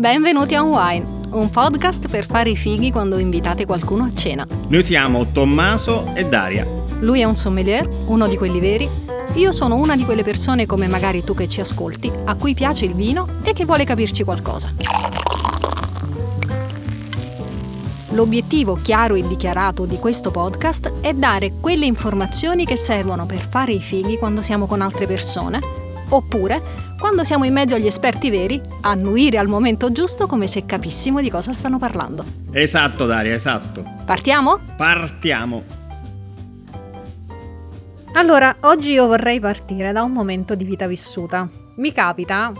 Benvenuti a Wine, un podcast per fare i fighi quando invitate qualcuno a cena. Noi siamo Tommaso e Daria. Lui è un sommelier, uno di quelli veri. Io sono una di quelle persone come magari tu che ci ascolti, a cui piace il vino e che vuole capirci qualcosa. L'obiettivo chiaro e dichiarato di questo podcast è dare quelle informazioni che servono per fare i fighi quando siamo con altre persone, oppure quando siamo in mezzo agli esperti veri, annuire al momento giusto come se capissimo di cosa stanno parlando. Esatto Daria, esatto. Partiamo? Partiamo. Allora, oggi io vorrei partire da un momento di vita vissuta. Mi capita,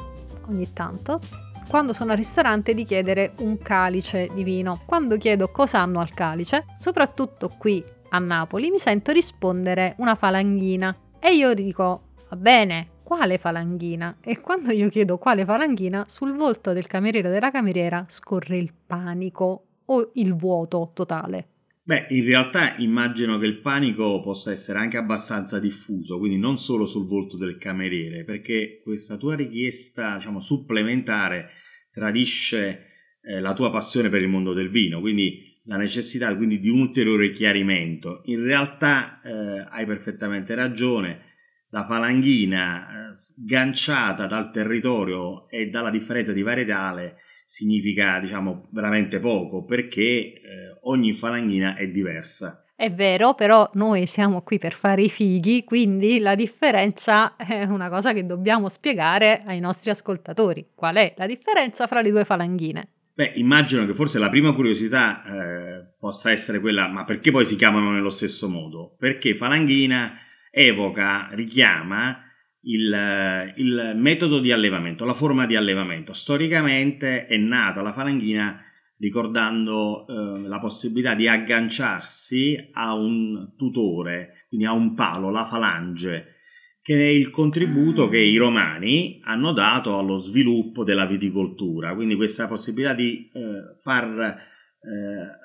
ogni tanto, quando sono al ristorante di chiedere un calice di vino. Quando chiedo cosa hanno al calice, soprattutto qui a Napoli, mi sento rispondere una falanghina. E io dico, va bene, quale falanghina? E quando io chiedo quale falanghina, sul volto del cameriere o della cameriera scorre il panico o il vuoto totale. Beh, in realtà immagino che il panico possa essere anche abbastanza diffuso, quindi non solo sul volto del cameriere, perché questa tua richiesta, diciamo, supplementare tradisce eh, la tua passione per il mondo del vino, quindi la necessità quindi di un ulteriore chiarimento. In realtà eh, hai perfettamente ragione, la falanghina eh, sganciata dal territorio e dalla differenza di varietale significa diciamo veramente poco perché eh, ogni falanghina è diversa. È vero, però noi siamo qui per fare i fighi, quindi la differenza è una cosa che dobbiamo spiegare ai nostri ascoltatori. Qual è la differenza fra le due falanghine? Beh, immagino che forse la prima curiosità eh, possa essere quella, ma perché poi si chiamano nello stesso modo? Perché falanghina evoca, richiama il, il metodo di allevamento, la forma di allevamento. Storicamente è nata la falanghina ricordando eh, la possibilità di agganciarsi a un tutore, quindi a un palo, la falange, che è il contributo che i romani hanno dato allo sviluppo della viticoltura, quindi questa possibilità di eh, far eh,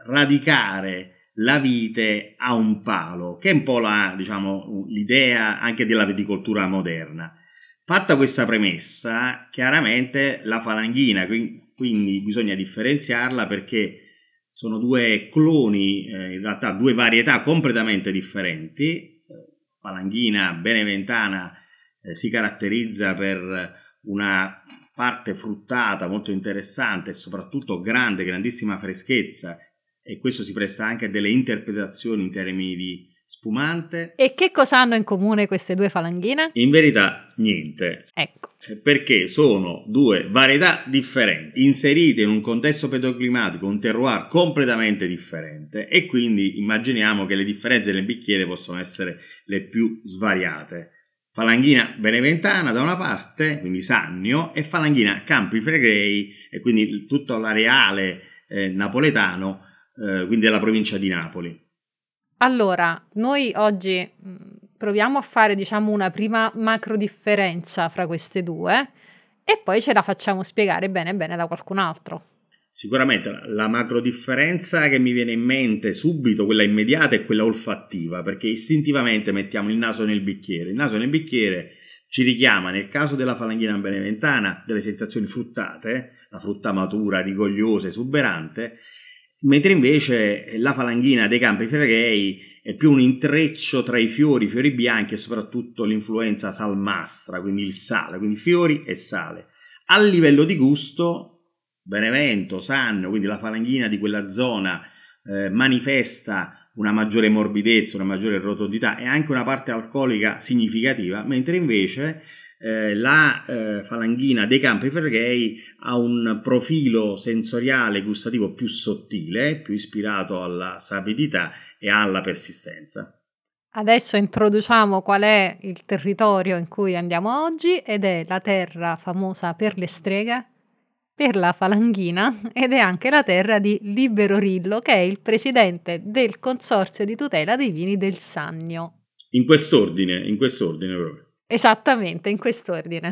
radicare la vite a un palo, che è un po' la, diciamo, l'idea anche della viticoltura moderna. Fatta questa premessa, chiaramente la falanghina, quindi bisogna differenziarla perché sono due cloni, eh, in realtà due varietà completamente differenti. Falanghina beneventana eh, si caratterizza per una parte fruttata molto interessante e soprattutto grande, grandissima freschezza e questo si presta anche a delle interpretazioni in termini di spumante. E che cosa hanno in comune queste due falanghine? In verità niente. Ecco. Eh, perché sono due varietà differenti, inserite in un contesto pedoclimatico, un terroir completamente differente e quindi immaginiamo che le differenze nel bicchiere possono essere le più svariate. Falanghina beneventana da una parte, quindi Sannio, e falanghina Campi Flegrei, e quindi tutto l'areale eh, napoletano, eh, quindi della provincia di Napoli. Allora, noi oggi mm, proviamo a fare, diciamo, una prima macro differenza fra queste due e poi ce la facciamo spiegare bene bene da qualcun altro. Sicuramente la macro differenza che mi viene in mente subito, quella immediata, è quella olfattiva, perché istintivamente mettiamo il naso nel bicchiere. Il naso nel bicchiere ci richiama, nel caso della falanghina beneventana, delle sensazioni fruttate, la frutta matura, rigogliosa, esuberante, mentre invece la falanghina dei campi flegrei è più un intreccio tra i fiori, i fiori bianchi e soprattutto l'influenza salmastra, quindi il sale, quindi fiori e sale. A livello di gusto, Benevento, Sanno, quindi la falanghina di quella zona eh, manifesta una maggiore morbidezza, una maggiore rotondità e anche una parte alcolica significativa, mentre invece eh, la eh, falanghina dei campi flegrei ha un profilo sensoriale gustativo più sottile, più ispirato alla sapidità e alla persistenza. Adesso introduciamo qual è il territorio in cui andiamo oggi ed è la terra famosa per le streghe, per la falanghina ed è anche la terra di Libero Rillo che è il presidente del consorzio di tutela dei vini del Sannio. In quest'ordine, in quest'ordine proprio. Esattamente, in quest'ordine.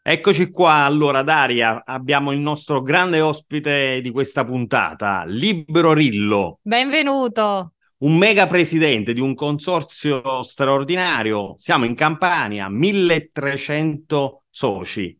Eccoci qua, allora Daria, abbiamo il nostro grande ospite di questa puntata, Libero Rillo. Benvenuto. Un mega presidente di un consorzio straordinario. Siamo in Campania, 1300 soci.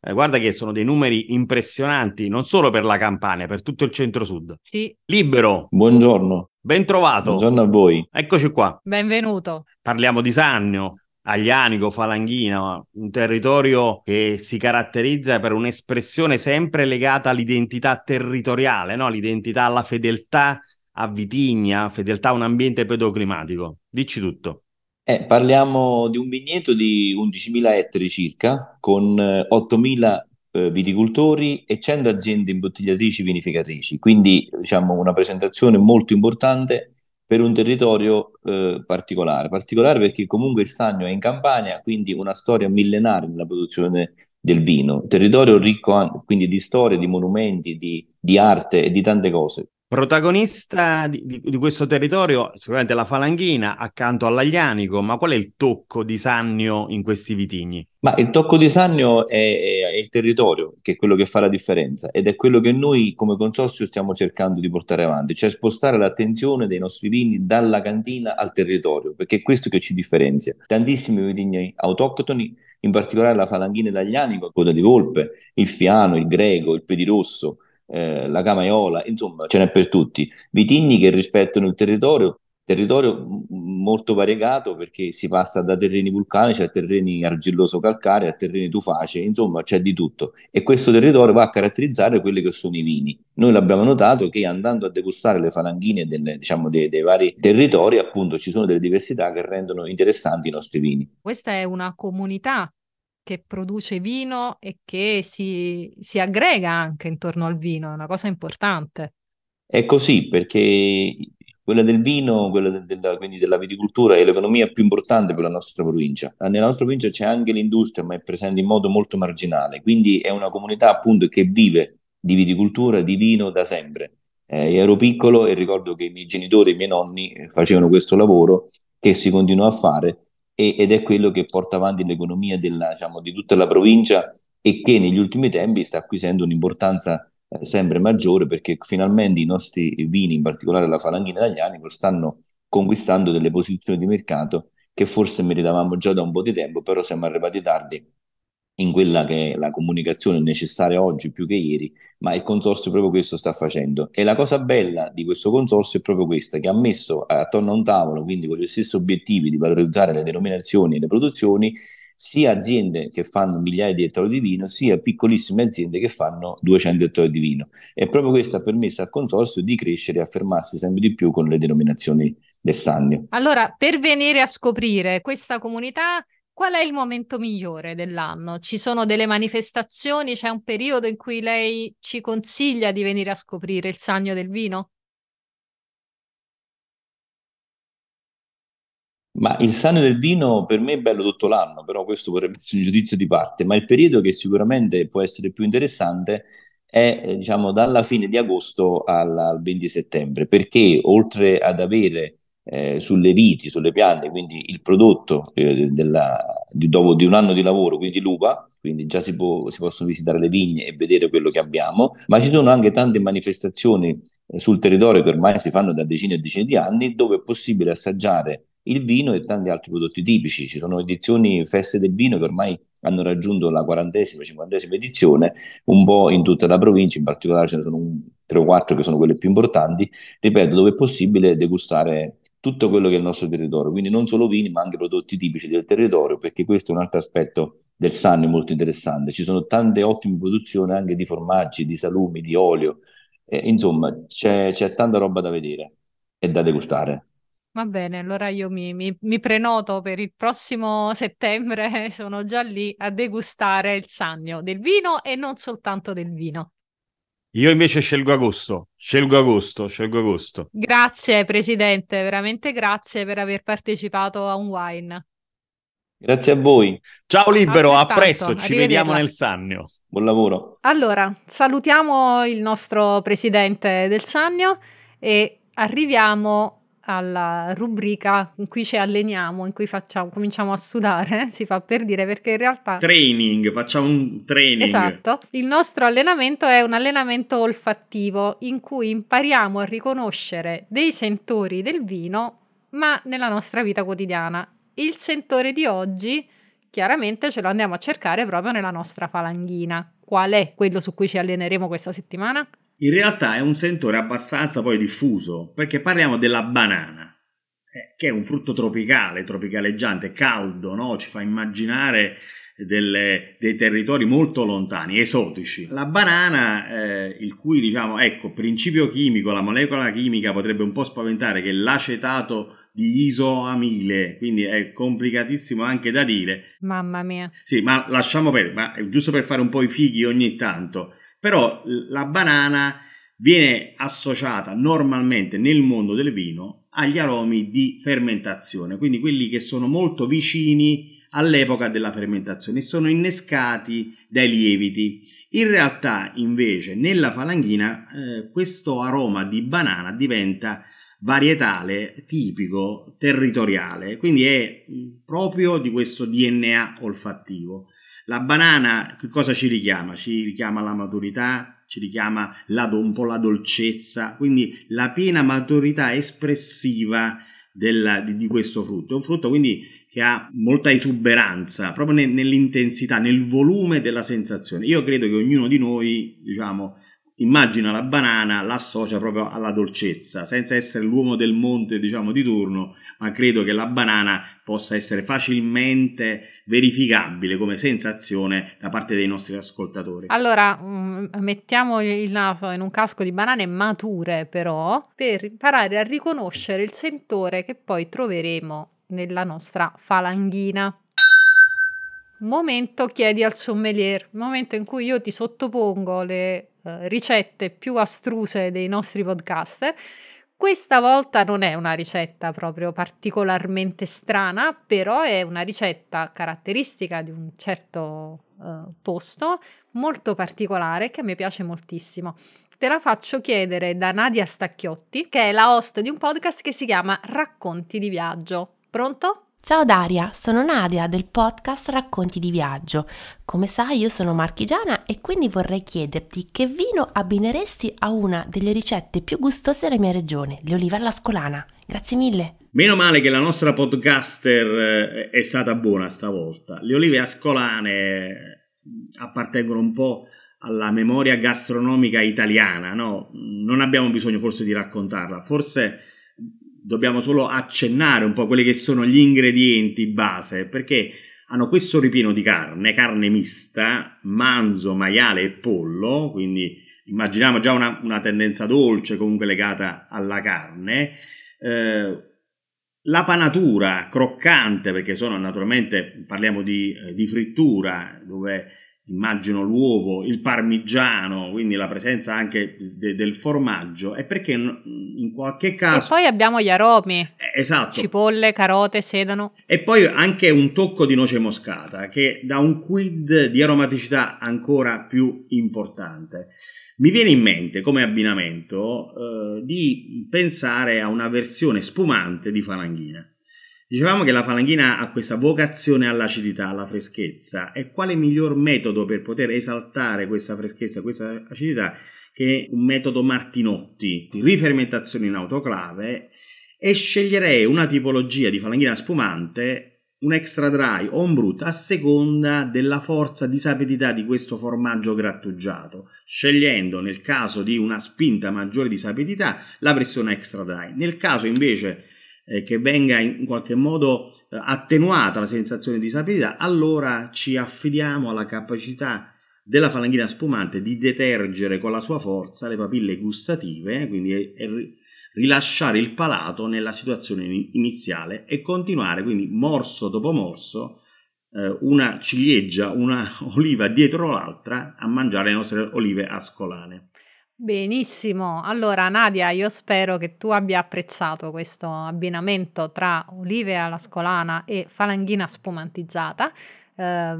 Eh, guarda che sono dei numeri impressionanti, non solo per la Campania, per tutto il centro-sud. Sì. Libero. Buongiorno. Ben trovato. Buongiorno a voi. Eccoci qua. Benvenuto. Parliamo di Sannio, Aglianico, Falanghina, un territorio che si caratterizza per un'espressione sempre legata all'identità territoriale, no? l'identità alla fedeltà a Vitigna, fedeltà a un ambiente pedoclimatico. Dici tutto. Eh, parliamo di un vigneto di 11.000 ettari circa, con 8.000 eh, viticoltori e 100 aziende imbottigliatrici vinificatrici, quindi diciamo una presentazione molto importante per un territorio eh, particolare, particolare perché comunque il Sannio è in Campania, quindi una storia millenaria nella produzione del vino, territorio ricco quindi di storie, di monumenti, di, di arte e di tante cose. Protagonista di, di, di, questo territorio sicuramente la falanghina accanto all'aglianico, ma qual è il tocco di Sannio in questi vitigni? Ma il tocco di Sannio è, il territorio, che è quello che fa la differenza ed è quello che noi come consorzio stiamo cercando di portare avanti, cioè spostare l'attenzione dei nostri vini dalla cantina al territorio, perché è questo che ci differenzia. Tantissimi vitigni autoctoni, in particolare la falanghina l'aglianico, coda di volpe, il fiano, il greco, il pedirosso, eh, la camaiola, insomma ce n'è per tutti. Vitigni che rispettano il territorio, territorio molto variegato perché si passa da terreni vulcanici a terreni argilloso-calcarei a terreni tufacei, insomma c'è di tutto e questo territorio va a caratterizzare quelli che sono i vini. Noi l'abbiamo notato che andando a degustare le falanghine delle, diciamo, dei, dei vari territori appunto ci sono delle diversità che rendono interessanti i nostri vini. Questa è una comunità che produce vino e che si, si aggrega anche intorno al vino, è una cosa importante. È così perché quella del vino, quella del, della, quindi della viticoltura è l'economia più importante per la nostra provincia. Nella nostra provincia c'è anche l'industria, ma è presente in modo molto marginale, quindi è una comunità appunto che vive di viticoltura, di vino da sempre. Eh, ero piccolo e ricordo che i miei genitori e i miei nonni facevano questo lavoro che si continua a fare ed è quello che porta avanti l'economia della, diciamo, di tutta la provincia e che negli ultimi tempi sta acquisendo un'importanza eh, sempre maggiore perché finalmente i nostri vini, in particolare la falanghina italiana, stanno conquistando delle posizioni di mercato che forse meritavamo già da un po' di tempo, però siamo arrivati tardi in quella che è la comunicazione necessaria oggi più che ieri, ma il consorzio proprio questo sta facendo. E la cosa bella di questo consorzio è proprio questa, che ha messo attorno a un tavolo, quindi con gli stessi obiettivi di valorizzare le denominazioni e le produzioni, sia aziende che fanno migliaia di ettari di vino, sia piccolissime aziende che fanno 200 ettari di vino. E proprio questo ha permesso al consorzio di crescere e affermarsi sempre di più con le denominazioni del Sannio. Allora, per venire a scoprire questa comunità Qual è il momento migliore dell'anno? Ci sono delle manifestazioni? C'è un periodo in cui lei ci consiglia di venire a scoprire il Sannio del vino? Ma il Sannio del vino per me è bello tutto l'anno, però questo potrebbe essere un giudizio di parte, ma il periodo che sicuramente può essere più interessante è eh, diciamo dalla fine di agosto al, al 20 settembre, perché oltre ad avere eh, sulle viti, sulle piante, quindi il prodotto eh, della, di, dopo di un anno di lavoro, quindi l'uva, quindi già si, può, si, possono visitare le vigne e vedere quello che abbiamo, ma ci sono anche tante manifestazioni eh, sul territorio che ormai si fanno da decine e decine di anni, dove è possibile assaggiare il vino e tanti altri prodotti tipici. Ci sono edizioni, feste del vino che ormai hanno raggiunto la quarantesima, cinquantesima edizione, un po' in tutta la provincia, in particolare ce ne sono tre o quattro che sono quelle più importanti, ripeto, dove è possibile degustare tutto quello che è il nostro territorio, quindi non solo vini ma anche prodotti tipici del territorio, perché questo è un altro aspetto del Sannio molto interessante. Ci sono tante ottime produzioni anche di formaggi, di salumi, di olio, eh, insomma c'è, c'è, tanta roba da vedere e da degustare. Va bene, allora io mi, mi, mi prenoto per il prossimo settembre, sono già lì a degustare il Sannio del vino e non soltanto del vino. Io invece scelgo agosto, scelgo agosto, scelgo agosto. Grazie Presidente, veramente grazie per aver partecipato a un wine. Grazie a voi. Ciao Libero, a presto, ci vediamo nel Sannio. Buon lavoro. Allora, salutiamo il nostro Presidente del Sannio e arriviamo alla rubrica in cui ci alleniamo, in cui facciamo, cominciamo a sudare, si fa per dire perché in realtà... Training, facciamo un training. Esatto, il nostro allenamento è un allenamento olfattivo in cui impariamo a riconoscere dei sentori del vino, ma nella nostra vita quotidiana. Il sentore di oggi chiaramente ce lo andiamo a cercare proprio nella nostra falanghina. Qual è quello su cui ci alleneremo questa settimana? In realtà è un sentore abbastanza poi diffuso, perché parliamo della banana, eh, che è un frutto tropicale, tropicaleggiante, caldo, no? ci fa immaginare delle, dei territori molto lontani, esotici. La banana, eh, il cui diciamo, ecco, principio chimico, la molecola chimica potrebbe un po' spaventare, che è l'acetato di isoamile, quindi è complicatissimo anche da dire. Mamma mia. Sì, ma lasciamo perdere, ma è giusto per fare un po' i fighi ogni tanto. Però la banana viene associata normalmente nel mondo del vino agli aromi di fermentazione, quindi quelli che sono molto vicini all'epoca della fermentazione e sono innescati dai lieviti. In realtà, invece, nella falanghina eh, questo aroma di banana diventa varietale, tipico, territoriale, quindi è proprio di questo DNA olfattivo. La banana che cosa ci richiama? Ci richiama la maturità, ci richiama la, un po' la dolcezza, quindi la piena maturità espressiva della, di, di, questo frutto. È un frutto quindi che ha molta esuberanza proprio ne, nell'intensità, nel volume della sensazione. Io credo che ognuno di noi, diciamo, immagina la banana, l'associa proprio alla dolcezza, senza essere l'uomo del monte, diciamo, di turno, ma credo che la banana possa essere facilmente verificabile come sensazione da parte dei nostri ascoltatori. Allora, mm, mettiamo il naso in un casco di banane mature, però, per imparare a riconoscere il sentore che poi troveremo nella nostra falanghina. Momento chiedi al sommelier, momento in cui io ti sottopongo le eh, ricette più astruse dei nostri podcaster. Questa volta non è una ricetta proprio particolarmente strana, però è una ricetta caratteristica di un certo uh, posto, molto particolare, che a me piace moltissimo. Te la faccio chiedere da Nadia Stacchiotti, che è la host di un podcast che si chiama Racconti di viaggio. Pronto? Ciao Daria, sono Nadia del podcast Racconti di viaggio. Come sai io sono marchigiana e quindi vorrei chiederti che vino abbineresti a una delle ricette più gustose della mia regione, le olive alla scolana. Grazie mille. Meno male che la nostra podcaster eh, è stata buona stavolta. Le olive ascolane eh, appartengono un po' alla memoria gastronomica italiana, no? Non abbiamo bisogno forse di raccontarla, forse dobbiamo solo accennare un po' quelli che sono gli ingredienti base, perché hanno questo ripieno di carne, carne mista, manzo, maiale e pollo, quindi immaginiamo già una, una tendenza dolce comunque legata alla carne. Eh, la panatura croccante, perché sono naturalmente, parliamo di, eh, di frittura, dove immagino l'uovo, il parmigiano, quindi la presenza anche de- del formaggio, è perché in qualche caso... E poi abbiamo gli aromi. Eh, esatto. Cipolle, carote, sedano. E poi anche un tocco di noce moscata, che dà un quid di aromaticità ancora più importante. Mi viene in mente come abbinamento eh, di pensare a una versione spumante di falanghina. Dicevamo che la falanghina ha questa vocazione all'acidità, alla freschezza. E quale miglior metodo per poter esaltare questa freschezza, questa acidità che un metodo Martinotti di rifermentazione in autoclave? E sceglierei una tipologia di falanghina spumante un extra dry o un brut a seconda della forza di sapidità di questo formaggio grattugiato, scegliendo nel caso di una spinta maggiore di sapidità la versione extra dry. Nel caso invece eh, che venga in qualche modo eh, attenuata la sensazione di sapidità, allora ci affidiamo alla capacità della falanghina spumante di detergere con la sua forza le papille gustative, quindi e, e rilasciare il palato nella situazione iniziale e continuare quindi morso dopo morso eh, una ciliegia, una oliva dietro l'altra a mangiare le nostre olive ascolane. Benissimo, allora Nadia, io spero che tu abbia apprezzato questo abbinamento tra olive alla scolana e falanghina spumantizzata. Eh,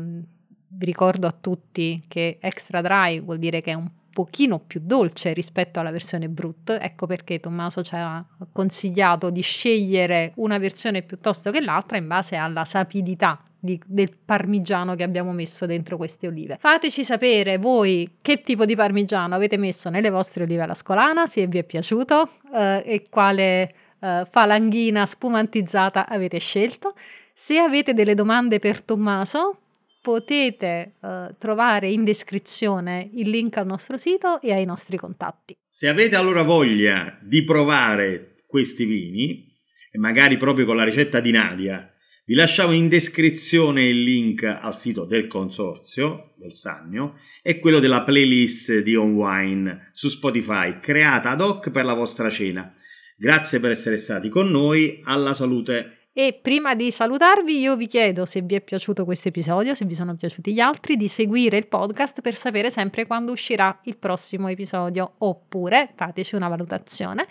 ricordo a tutti che extra dry vuol dire che è un pochino più dolce rispetto alla versione brut, ecco perché Tommaso ci ha consigliato di scegliere una versione piuttosto che l'altra in base alla sapidità di, del parmigiano che abbiamo messo dentro queste olive. Fateci sapere voi che tipo di parmigiano avete messo nelle vostre olive alla scolana, se vi è piaciuto eh, e quale eh, falanghina spumantizzata avete scelto. Se avete delle domande per Tommaso, potete uh, trovare in descrizione il link al nostro sito e ai nostri contatti. Se avete allora voglia di provare questi vini, magari proprio con la ricetta di Nadia, vi lasciamo in descrizione il link al sito del consorzio del Sannio e quello della playlist di On Wine su Spotify creata ad hoc per la vostra cena. Grazie per essere stati con noi, alla salute! E prima di salutarvi io vi chiedo se vi è piaciuto questo episodio, se vi sono piaciuti gli altri, di seguire il podcast per sapere sempre quando uscirà il prossimo episodio oppure fateci una valutazione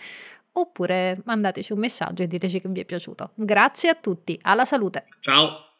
oppure mandateci un messaggio e diteci che vi è piaciuto. Grazie a tutti, alla salute. Ciao.